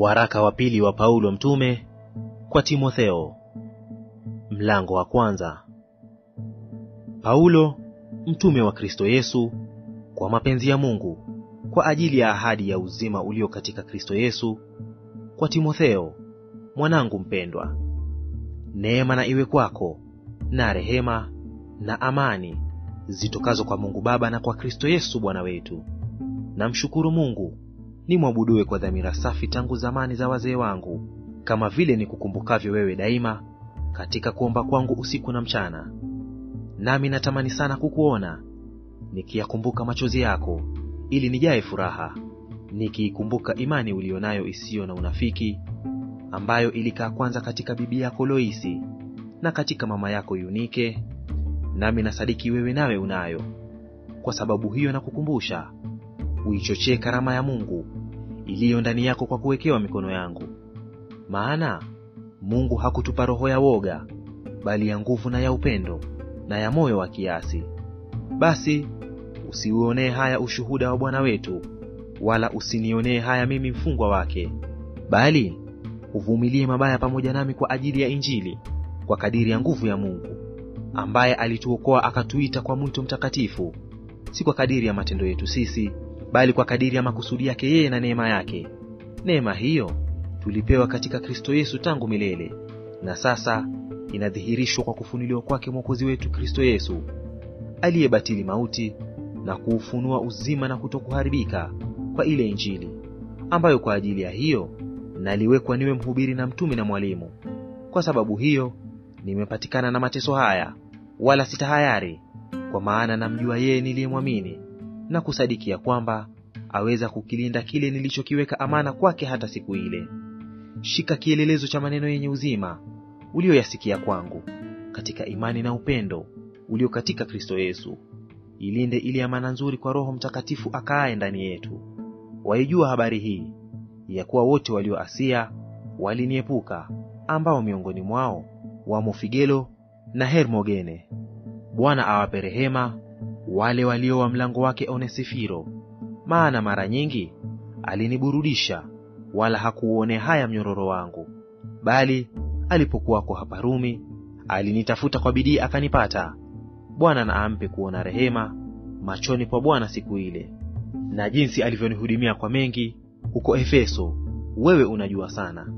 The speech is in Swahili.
Waraka wa pili wa Paulo mtume kwa Timotheo, mlango wa kwanza. Paulo mtume wa Kristo Yesu kwa mapenzi ya Mungu, kwa ajili ya ahadi ya uzima ulio katika Kristo Yesu, kwa Timotheo mwanangu mpendwa. Neema na iwe kwako na rehema na amani zitokazo kwa Mungu Baba na kwa Kristo Yesu Bwana wetu. Namshukuru Mungu nimwabuduwe kwa dhamira safi tangu zamani za wazee wangu, kama vile nikukumbukavyo wewe daima katika kuomba kwangu usiku na mchana. Nami natamani sana kukuona, nikiyakumbuka machozi yako, ili nijae furaha, nikiikumbuka imani uliyo nayo isiyo na unafiki, ambayo ilikaa kwanza katika bibi yako Loisi na katika mama yako Yunike, nami nasadiki wewe nawe unayo. Kwa sababu hiyo nakukumbusha uichochee karama ya Mungu iliyo ndani yako kwa kuwekewa mikono yangu. Maana Mungu hakutupa roho ya woga, bali ya nguvu na ya upendo na ya moyo wa kiasi. Basi usiuonee haya ushuhuda wa Bwana wetu, wala usinionee haya mimi mfungwa wake, bali uvumilie mabaya pamoja nami kwa ajili ya Injili, kwa kadiri ya nguvu ya Mungu, ambaye alituokoa akatuita kwa mwito mtakatifu, si kwa kadiri ya matendo yetu sisi bali kwa kadiri ya makusudi yake yeye na neema yake. Neema hiyo tulipewa katika Kristo Yesu tangu milele, na sasa inadhihirishwa kwa kufunuliwa kwake Mwokozi wetu Kristo Yesu, aliyebatili mauti na kuufunua uzima na kutokuharibika kwa ile Injili, ambayo kwa ajili ya hiyo naliwekwa niwe mhubiri na mtume na mwalimu. Kwa sababu hiyo nimepatikana na mateso haya, wala sitahayari, kwa maana namjua yeye niliyemwamini na kusadiki ya kwamba aweza kukilinda kile nilichokiweka amana kwake hata siku ile. Shika kielelezo cha maneno yenye uzima uliyoyasikia kwangu katika imani na upendo ulio katika Kristo Yesu. Ilinde ile amana nzuri kwa Roho Mtakatifu akaaye ndani yetu. Waijua habari hii ya kuwa wote walio Asia waliniepuka, ambao miongoni mwao wamo Figelo na Hermogene. Bwana awape rehema wale walio wa mlango wake Onesifiro, maana mara nyingi aliniburudisha, wala hakuuonea haya mnyororo wangu. Bali alipokuwako hapa Rumi, alinitafuta kwa bidii akanipata. Bwana na ampe kuona rehema machoni pa Bwana siku ile. Na jinsi alivyonihudumia kwa mengi huko Efeso, wewe unajua sana.